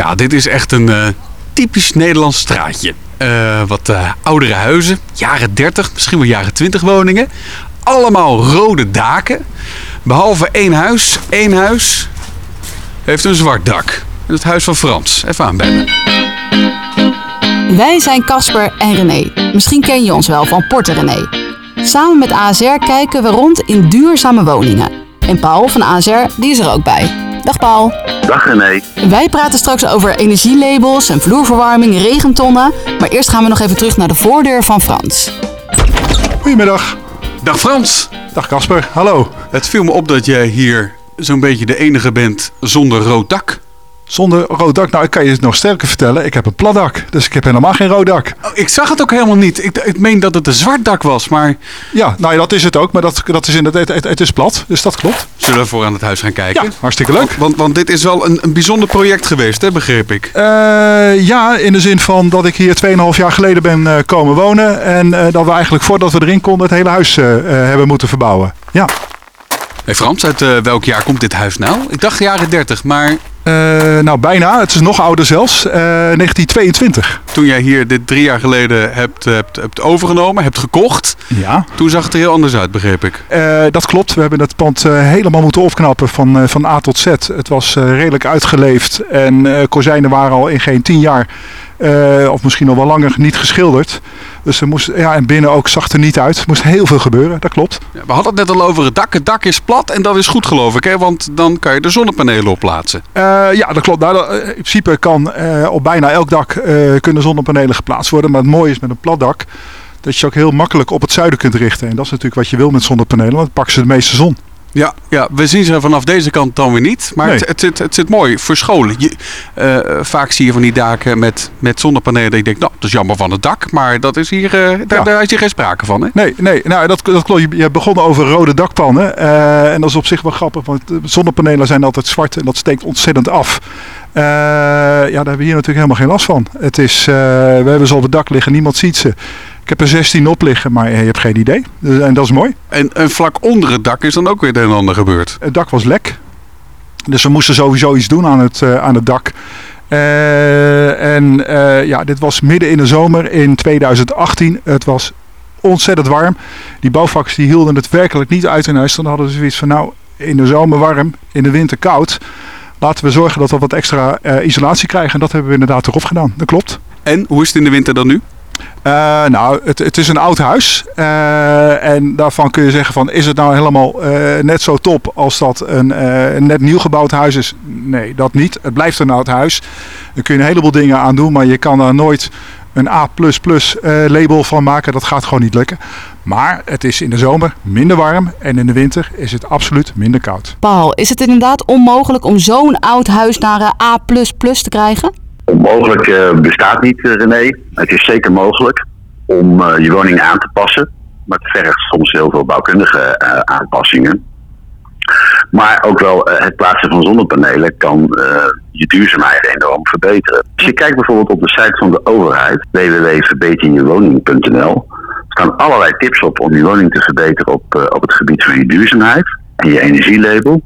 Ja, dit is echt een eh, typisch Nederlands straatje. Eh, wat eh, oudere huizen, jaren 30, misschien wel jaren 20 woningen. Allemaal rode daken. Behalve één huis. Één huis heeft een zwart dak. Het huis van Frans. Even aanbellen. Wij zijn Casper en René. Misschien ken je ons wel van Porter René. Samen met ASR kijken we rond in duurzame woningen. En Paul van ASR die is er ook bij. Dag Paul. Dag René. Wij praten straks over energielabels en vloerverwarming, regentonnen. Maar eerst gaan we nog even terug naar de voordeur van Frans. Goedemiddag. Dag Frans. Dag Casper, hallo. Het viel me op dat jij hier zo'n beetje de enige bent zonder rood dak. Zonder rood dak, nou ik kan je het nog sterker vertellen. Ik heb een plat dak, dus ik heb helemaal geen rood dak. Oh, ik zag het ook helemaal niet. Ik, ik meen dat het een zwart dak was, maar Ja, nou ja, dat is het ook, maar dat, dat is inderdaad, het, het is plat, dus dat klopt. zullen we voor aan het huis gaan kijken? Ja, hartstikke leuk. Want, want dit is wel een, een bijzonder project geweest, hè, begreep ik. Eh, ja, in de zin van dat ik hier 2,5 jaar geleden ben eh, komen wonen. En eh, dat we eigenlijk voordat we erin konden het hele huis eh, eh, hebben moeten verbouwen. Ja. Hey Frans, uit eh, welk jaar komt dit huis nou? Ik dacht jaren 30, maar Eh, nou, bijna. Het is nog ouder zelfs. Eh, 1922. toen jij hier dit drie jaar geleden hebt, hebt, hebt overgenomen, hebt gekocht, Ja. toen zag het er heel anders uit, begreep ik. Eh, dat klopt. We hebben het pand helemaal moeten opknappen van, van A tot Z. Het was redelijk uitgeleefd en kozijnen waren al in geen tien jaar, eh, of misschien nog wel langer, niet geschilderd. Dus er moest, ja, en binnen ook zag er niet uit. Er moest heel veel gebeuren, dat klopt. Ja, we hadden het net al over het dak. Het dak is plat en dat is goed geloof ik, hè? want dan kan je de zonnepanelen op plaatsen. Eh, ja, dat klopt. Nou, eh, in principe kan op bijna elk dak kunnen zonnepanelen geplaatst worden. Maar het mooie is met een plat dak dat je ze ook heel makkelijk op het zuiden kunt richten. En dat is natuurlijk wat je wil met zonnepanelen, want dan pakken ze de meeste zon. Ja, ja, we zien ze vanaf deze kant dan weer niet. Maar Nee. het, het, zit, het zit mooi voor scholen. Je, eh, vaak zie je van die daken met, met zonnepanelen. Dat je denkt, nou, dat is jammer van het dak. Maar dat is hier, eh, daar, Ja. daar is hier geen sprake van. Hè? Nee, nee nou, dat, dat klopt. Je, je begon over rode dakpannen. eh, en dat is op zich wel grappig, want zonnepanelen zijn altijd zwart en dat steekt ontzettend af. Eh, ja, daar hebben we hier natuurlijk helemaal geen last van. Het is, eh, we hebben ze op het dak liggen, niemand ziet ze. Ik heb er 16 op liggen, maar je hebt geen idee. Dus- en dat is mooi. En, en vlak onder het dak is dan ook weer het een en ander gebeurd. Het dak was lek. Dus we moesten sowieso iets doen aan het, eh, aan het dak. En ja, dit was midden in de zomer in 2018. Het was ontzettend warm. Die bouwvakkers die hielden het werkelijk niet uit in huis. Dan hadden ze zoiets van nou, in de zomer warm, in de winter koud. Laten we zorgen dat we wat extra eh, isolatie krijgen. En dat hebben we inderdaad erop gedaan. Dat klopt. En hoe is het in de winter dan nu? Eh, nou, het, het is een oud huis. Eh, en daarvan kun je zeggen van, is het nou helemaal net zo top als dat een, een net nieuw gebouwd huis is? Nee, dat niet. Het blijft een oud huis. Daar kun je een heleboel dingen aan doen, maar je kan daar nooit een A++ eh, label van maken. Dat gaat gewoon niet lukken. Maar het is in de zomer minder warm en in de winter is het absoluut minder koud. Paul, is het inderdaad onmogelijk om zo'n oud huis naar een A++ te krijgen? Onmogelijk eh, bestaat niet, eh, René. Het is zeker mogelijk om eh, je woning aan te passen. Maar het vergt soms heel veel bouwkundige eh, aanpassingen. Maar ook wel eh, het plaatsen van zonnepanelen kan eh, je duurzaamheid enorm verbeteren. Als je kijkt bijvoorbeeld op de site van de overheid, www.verbeterjewoning.nl, staan allerlei tips op om je woning te verbeteren op, eh, op het gebied van je duurzaamheid en je energielabel.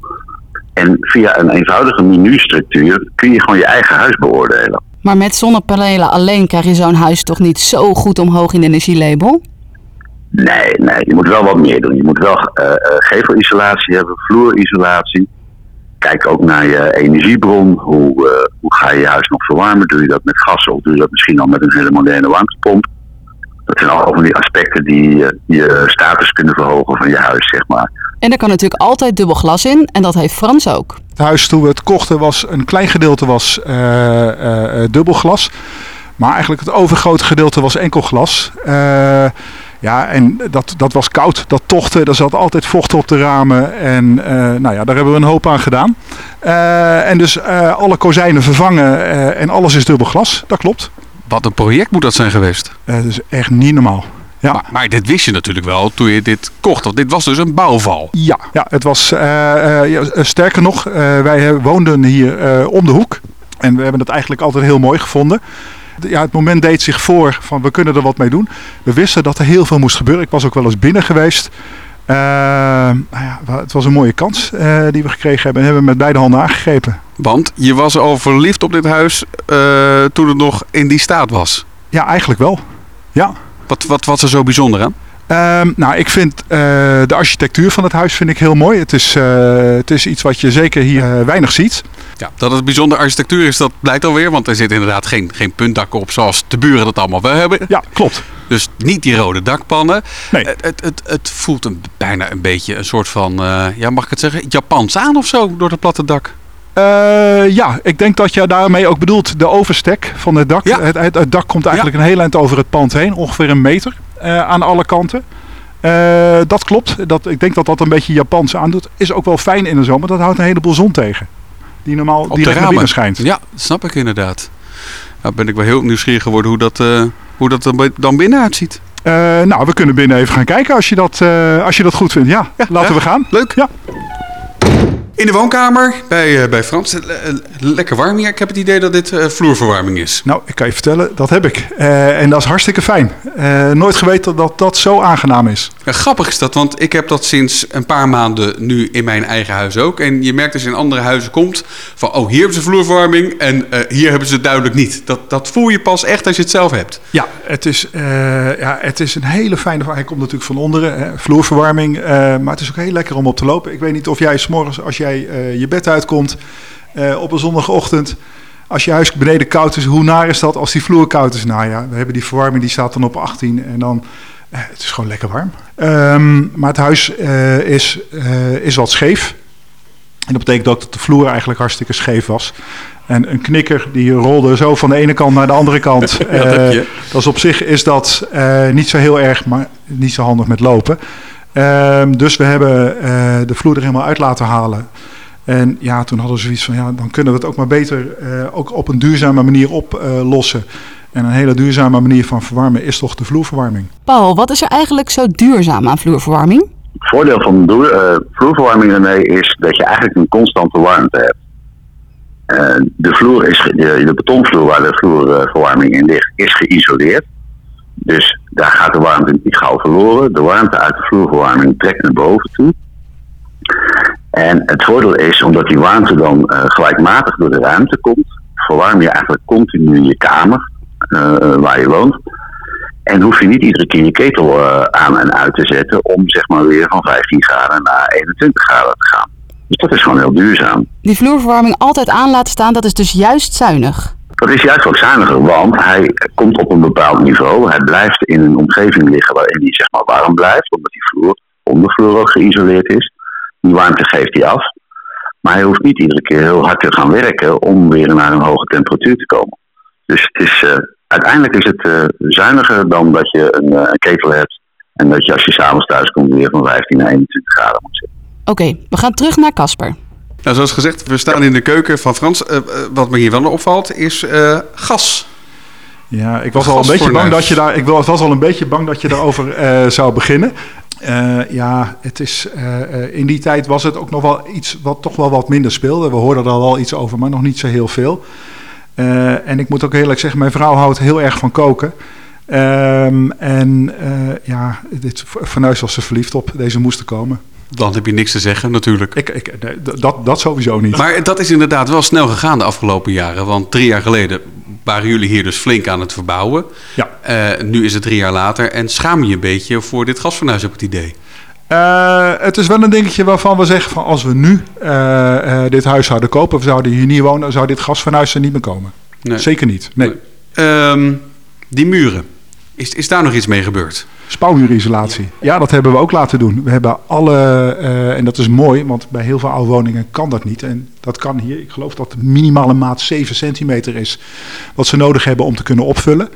En via een eenvoudige menustructuur kun je gewoon je eigen huis beoordelen. Maar met zonnepanelen alleen krijg je zo'n huis toch niet zo goed omhoog in de energielabel? Nee, nee, je moet wel wat meer doen. Je moet wel eh, eh, gevelisolatie hebben, vloerisolatie. Kijk ook naar je energiebron. Hoe, eh, hoe ga je je huis nog verwarmen? Doe je dat met gas of doe je dat misschien al met een hele moderne warmtepomp? Dat zijn allemaal van die aspecten die je status kunnen verhogen van je huis, zeg maar. En er kan natuurlijk altijd dubbel glas in en dat heeft Frans ook. Het huis toen we het kochten was een klein gedeelte was eh, eh, eh, dubbelglas. Maar eigenlijk het overgrote gedeelte was enkel glas. Eh, ja, en dat, dat was koud. Dat tochtte. Er zat altijd vocht op de ramen. En eh, nou ja, daar hebben we een hoop aan gedaan. Eh, en dus eh, alle kozijnen vervangen en alles is dubbelglas. Dat klopt. Wat een project moet dat zijn geweest. Dat is echt niet normaal. Ja. Maar, maar dit wist je natuurlijk wel toen je dit kocht. Want dit was dus een bouwval. Ja, ja het was ja, sterker nog, wij woonden hier om de hoek. En we hebben het eigenlijk altijd heel mooi gevonden. Ja, het moment deed zich voor van we kunnen er wat mee doen. We wisten dat er heel veel moest gebeuren. Ik was ook wel eens binnen geweest. Eh, nou ja, het was een mooie kans eh, die we gekregen hebben en hebben we met beide handen aangegrepen. Want je was al verliefd op dit huis eh, toen het nog in die staat was. Ja, eigenlijk wel. Ja. Wat, wat was er zo bijzonder aan? Ehm, nou, ik vind de architectuur van het huis vind ik heel mooi. Het is, het is iets wat je zeker hier weinig ziet. Ja, dat het bijzondere architectuur is, dat blijkt alweer. Want er zit inderdaad geen, geen puntdakken op zoals de buren dat allemaal wel hebben. Ja, klopt. Dus niet die rode dakpannen. Nee. Het, het, het, het voelt een, bijna een beetje een soort van, eh, ja, mag ik het zeggen, Japans aan of zo door het platte dak. Eh, ja, ik denk dat je daarmee ook bedoelt de overstek van het dak. Ja. Het, het, het dak komt eigenlijk een heel eind over het pand heen, ongeveer een meter eh, aan alle kanten. Dat klopt. Dat, ik denk dat dat een beetje Japans aandoet. Is ook wel fijn in de zomer. Dat houdt een heleboel zon tegen. Die normaal Op de direct naar ramen. binnen schijnt. Ja, dat snap ik inderdaad. Nou ben ik wel heel nieuwsgierig geworden hoe dat, eh, hoe dat er dan binnen uitziet. Eh, nou, we kunnen binnen even gaan kijken als je dat, eh, als je dat goed vindt. Ja, laten ja. we gaan. Leuk. Ja. In de woonkamer bij, eh, bij Frans. Lekker warm hier. Ik heb het idee dat dit eh, vloerverwarming is. Nou, ik kan je vertellen, dat heb ik. Eh, en dat is hartstikke fijn. Nooit geweten dat dat zo aangenaam is. Ja, grappig is dat, want ik heb dat sinds een paar maanden nu in mijn eigen huis ook. En je merkt als je in andere huizen komt van, oh, hier hebben ze vloerverwarming en hier hebben ze het duidelijk niet. Dat, dat voel je pas echt als je het zelf hebt. Ja, het is, ja, het is een hele fijne... Hij komt natuurlijk van onderen, hè, vloerverwarming. maar het is ook heel lekker om op te lopen. Ik weet niet of jij s'morgens, als jij eh, je bed uitkomt eh, op een zondagochtend... Als je huis beneden koud is, hoe naar is dat als die vloer koud is? Nou ja, we hebben die verwarming, die staat dan op 18 en dan... eh, het is gewoon lekker warm. Ehm, maar het huis is, is wat scheef. En dat betekent ook dat de vloer eigenlijk hartstikke scheef was. En een knikker die rolde zo van de ene kant naar de andere kant. Ja, dat is op zich is dat niet zo heel erg, maar niet zo handig met lopen. Ehm, dus we hebben eh, de vloer er helemaal uit laten halen. En ja, toen hadden we zoiets van, ja, dan kunnen we het ook maar beter eh, ook op een duurzame manier oplossen. en een hele duurzame manier van verwarmen is toch de vloerverwarming. Paul, wat is er eigenlijk zo duurzaam aan vloerverwarming? Het voordeel van eh, vloerverwarming ermee is dat je eigenlijk een constante warmte hebt. De, vloer is, de betonvloer waar de vloerverwarming in ligt, is geïsoleerd. Dus daar gaat de warmte niet gauw verloren. De warmte uit de vloerverwarming trekt naar boven toe. En het voordeel is, omdat die warmte dan eh, gelijkmatig door de ruimte komt, verwarm je eigenlijk continu je kamer eh, waar je woont. En hoef je niet iedere keer je ketel eh, aan en uit te zetten om zeg maar weer van 15 graden naar 21 graden te gaan. Dus dat is gewoon heel duurzaam. Die vloerverwarming altijd aan laten staan, dat is dus juist zuinig. Dat is juist wat zuiniger, want hij komt op een bepaald niveau. Hij blijft in een omgeving liggen waarin hij zeg maar warm blijft, omdat die vloer, ondervloer ook geïsoleerd is. Die warmte geeft hij af. Maar hij hoeft niet iedere keer heel hard te gaan werken om weer naar een hoge temperatuur te komen. Dus het is, eh, uiteindelijk is het eh, zuiniger dan dat je een, eh, een ketel hebt en dat je als je s'avonds thuis komt weer van 15 naar 21 graden moet zitten. Oké, we gaan terug naar Casper. Nou, zoals gezegd, we staan in de keuken van Frans. Eh, eh, wat me hier wel opvalt is eh, gas. Ja, ik was al een beetje bang dat je daar. Ik was al een beetje bang dat je daarover zou beginnen. Ja, het is, in die tijd was het ook nog wel iets wat toch wel wat minder speelde. We hoorden er al wel iets over, maar nog niet zo heel veel. En ik moet ook eerlijk zeggen, mijn vrouw houdt heel erg van koken. Ehm, en ja, dit fornuis was ze verliefd op. Deze moest er komen. Dan heb je niks te zeggen, natuurlijk. Ik, ik, nee, dat, dat sowieso niet. Maar dat is inderdaad wel snel gegaan de afgelopen jaren. Want drie jaar geleden waren jullie hier dus flink aan het verbouwen. Ja. Eh, nu is het drie jaar later en schaam je een beetje voor dit gasfornuis op het idee. Eh, het is wel een dingetje waarvan we zeggen van als we nu eh, dit huis zouden kopen, we zouden hier niet wonen, zou dit gasfornuis er niet meer komen. Nee. Zeker niet. Nee. Ehm, die muren. Is, is daar nog iets mee gebeurd? Spouwmuurisolatie. Ja, dat hebben we ook laten doen. We hebben alle, eh, en dat is mooi, want bij heel veel oude woningen kan dat niet. En dat kan hier. Ik geloof dat de minimale maat 7 centimeter is wat ze nodig hebben om te kunnen opvullen.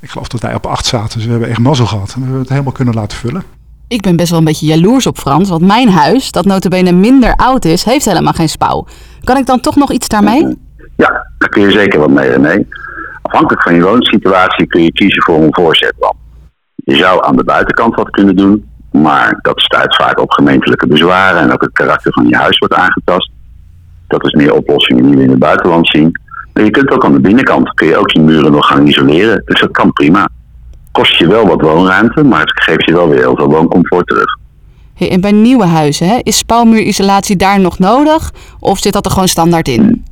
Ik geloof dat wij op 8 zaten, dus we hebben echt mazzel gehad. We hebben het helemaal kunnen laten vullen. Ik ben best wel een beetje jaloers op Frans, want mijn huis, dat notabene minder oud is, heeft helemaal geen spouw. Kan ik dan toch nog iets daarmee? Ja, daar kun je zeker wat mee, René. Afhankelijk van je woonsituatie kun je kiezen voor een voorzetwand. Je zou aan de buitenkant wat kunnen doen, maar dat stuit vaak op gemeentelijke bezwaren en ook het karakter van je huis wordt aangetast. Dat is meer oplossingen die we in het buitenland zien. Maar je kunt ook aan de binnenkant, kun je ook je muren nog gaan isoleren. Dus dat kan prima. Kost je wel wat woonruimte, maar het geeft je wel weer heel veel wooncomfort terug. Hey, en bij nieuwe huizen, hè, is spouwmuurisolatie daar nog nodig? Of zit dat er gewoon standaard in?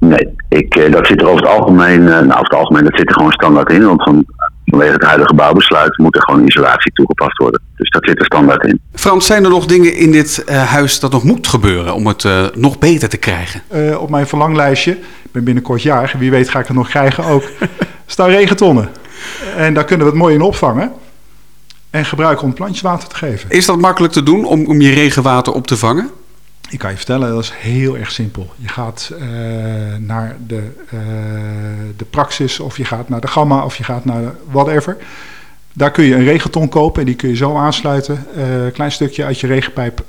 Nee, ik, eh, dat zit er over het algemeen, eh, nou over het algemeen, dat zit er gewoon standaard in. Want van, vanwege het huidige bouwbesluit moet er gewoon isolatie toegepast worden. Dus dat zit er standaard in. Frans, zijn er nog dingen in dit eh, huis dat nog moet gebeuren om het eh, nog beter te krijgen? Eh, op mijn verlanglijstje, ik ben binnenkort jarig, wie weet ga ik het nog krijgen ook, staan regentonnen. En daar kunnen we het mooi in opvangen. En gebruiken om plantjes water te geven. Is dat makkelijk te doen om, om je regenwater op te vangen? Ik kan je vertellen, dat is heel erg simpel. Je gaat eh, naar de, eh, de Praxis of je gaat naar de Gamma of je gaat naar de whatever. Daar kun je een regenton kopen en die kun je zo aansluiten. Eh, Een klein stukje uit je regenpijp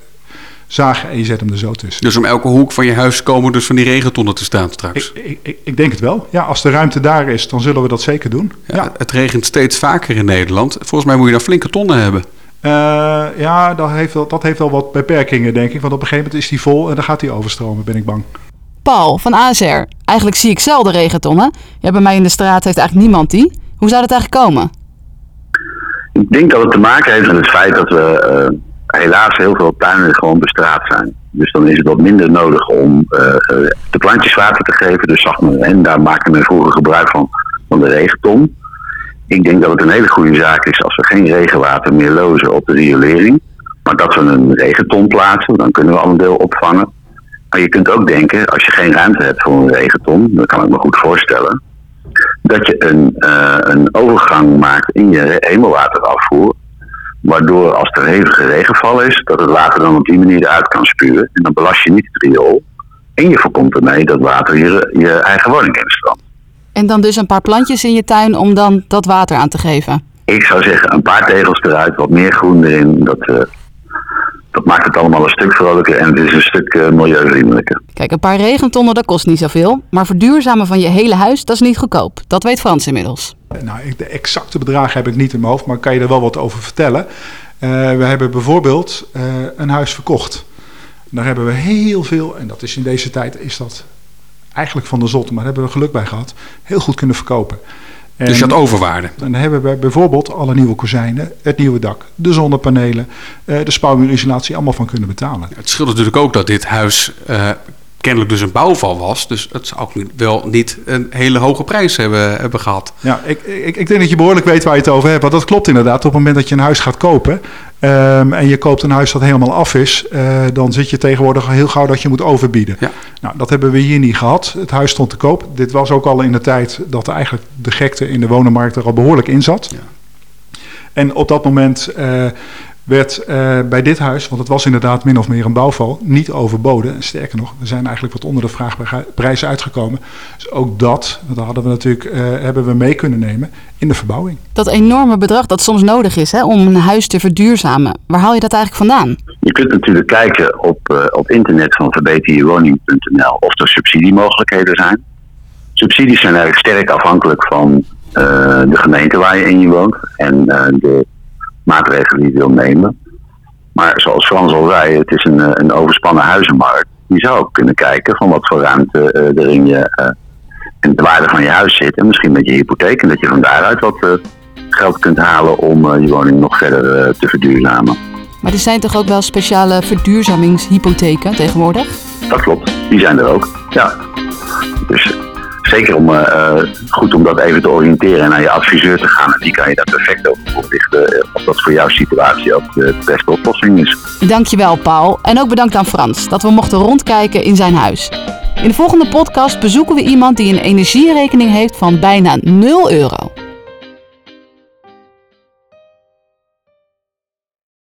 zagen en je zet hem er zo tussen. Dus om elke hoek van je huis komen dus van die regentonnen te staan straks. Ik, ik, ik, ik denk het wel. Ja, als de ruimte daar is, dan zullen we dat zeker doen. Ja, Het regent steeds vaker in Nederland. Volgens mij moet je dan flinke tonnen hebben. Eh, ja, dat heeft, wel, dat heeft wel wat beperkingen, denk ik. Want op een gegeven moment is die vol en dan gaat die overstromen, ben ik bang. Paul van ASR. Eigenlijk zie ik zelden regentonnen. Ja, bij mij in de straat heeft eigenlijk niemand die. Hoe zou dat eigenlijk komen? Ik denk dat het te maken heeft met het feit dat we eh, helaas heel veel tuinen gewoon bestraat zijn. Dus dan is het wat minder nodig om eh, de plantjes water te geven. Dus zag men, en daar maakte men vroeger gebruik van, van de regenton. Ik denk dat het een hele goede zaak is als we geen regenwater meer lozen op de riolering. Maar dat we een regenton plaatsen, dan kunnen we al een deel opvangen. Maar je kunt ook denken, als je geen ruimte hebt voor een regenton, dat kan ik me goed voorstellen, dat je een, eh, een overgang maakt in je hemelwaterafvoer. Waardoor als er hevige regenval is, dat het water dan op die manier eruit kan spuwen. En dan belast je niet het riool. En je voorkomt ermee dat water je, je eigen woning instroomt. En dan dus een paar plantjes in je tuin om dan dat water aan te geven. Ik zou zeggen, een paar tegels eruit, wat meer groen erin. Dat, eh, dat maakt het allemaal een stuk vrolijker en het is een stuk eh, milieuvriendelijker. Kijk, een paar regentonnen, dat kost niet zoveel. Maar verduurzamen van je hele huis, dat is niet goedkoop. Dat weet Frans inmiddels. Nou, ik- de exacte bedragen heb ik niet in mijn hoofd, maar ik kan je er wel wat over vertellen. Eh, we hebben bijvoorbeeld eh, een huis verkocht. Daar hebben we heel veel, en dat is in deze tijd is dat eigenlijk van de zotte, maar daar hebben we geluk bij gehad, heel goed kunnen verkopen. En, Dus je had overwaarde. dan hebben we bijvoorbeeld alle nieuwe kozijnen, het nieuwe dak, de zonnepanelen, eh, de spouwmuurisolatie allemaal van kunnen betalen. Het scheelt natuurlijk ook dat dit huis eh, kennelijk dus een bouwval was. Dus het zou ook wel niet een hele hoge prijs hebben, hebben gehad. Ja, ik, ik, ik denk dat je behoorlijk weet waar je het over hebt. Want dat klopt inderdaad. Op het moment dat je een huis gaat kopen ehm, en je koopt een huis dat helemaal af is, eh, dan zit je tegenwoordig heel gauw dat je moet overbieden. Ja. Nou, dat hebben we hier niet gehad. Het huis stond te koop. Dit was ook al in de tijd dat eigenlijk de gekte in de wonenmarkt er al behoorlijk in zat. En op dat moment eh, werd eh, bij dit huis, want het was inderdaad min of meer een bouwval, niet overboden. Sterker nog, we zijn eigenlijk wat onder de vraagprijs uitgekomen. Dus ook dat, dat hadden we natuurlijk, eh, hebben we mee kunnen nemen in de verbouwing. Dat enorme bedrag dat soms nodig is hè, om een huis te verduurzamen. Waar haal je dat eigenlijk vandaan? Je kunt natuurlijk kijken op, eh, op internet van verbeterjewoning.nl of er subsidiemogelijkheden zijn. Subsidies zijn eigenlijk sterk afhankelijk van eh, de gemeente waar je in je woont en eh, de maatregelen die wil nemen. Maar zoals Frans al zei, het is een, eh, een overspannen huizenmarkt. Je zou ook kunnen kijken van wat voor ruimte eh, er in je in de waarde van je huis zit. En misschien met je hypotheek en dat je van daaruit wat geld kunt halen om je woning nog verder te verduurzamen. Maar er zijn toch ook wel speciale verduurzamingshypotheken tegenwoordig? Dat klopt, die zijn er ook. Ja. Dus zeker om, eh, eh, goed om dat even te oriënteren en naar je adviseur te gaan. En die kan je daar perfect over voorlichten eh, of dat voor jouw situatie ook de beste oplossing is. Dankjewel Paul. En ook bedankt aan Frans dat we mochten rondkijken in zijn huis. In de volgende podcast bezoeken we iemand die een energierekening heeft van bijna 0 euro.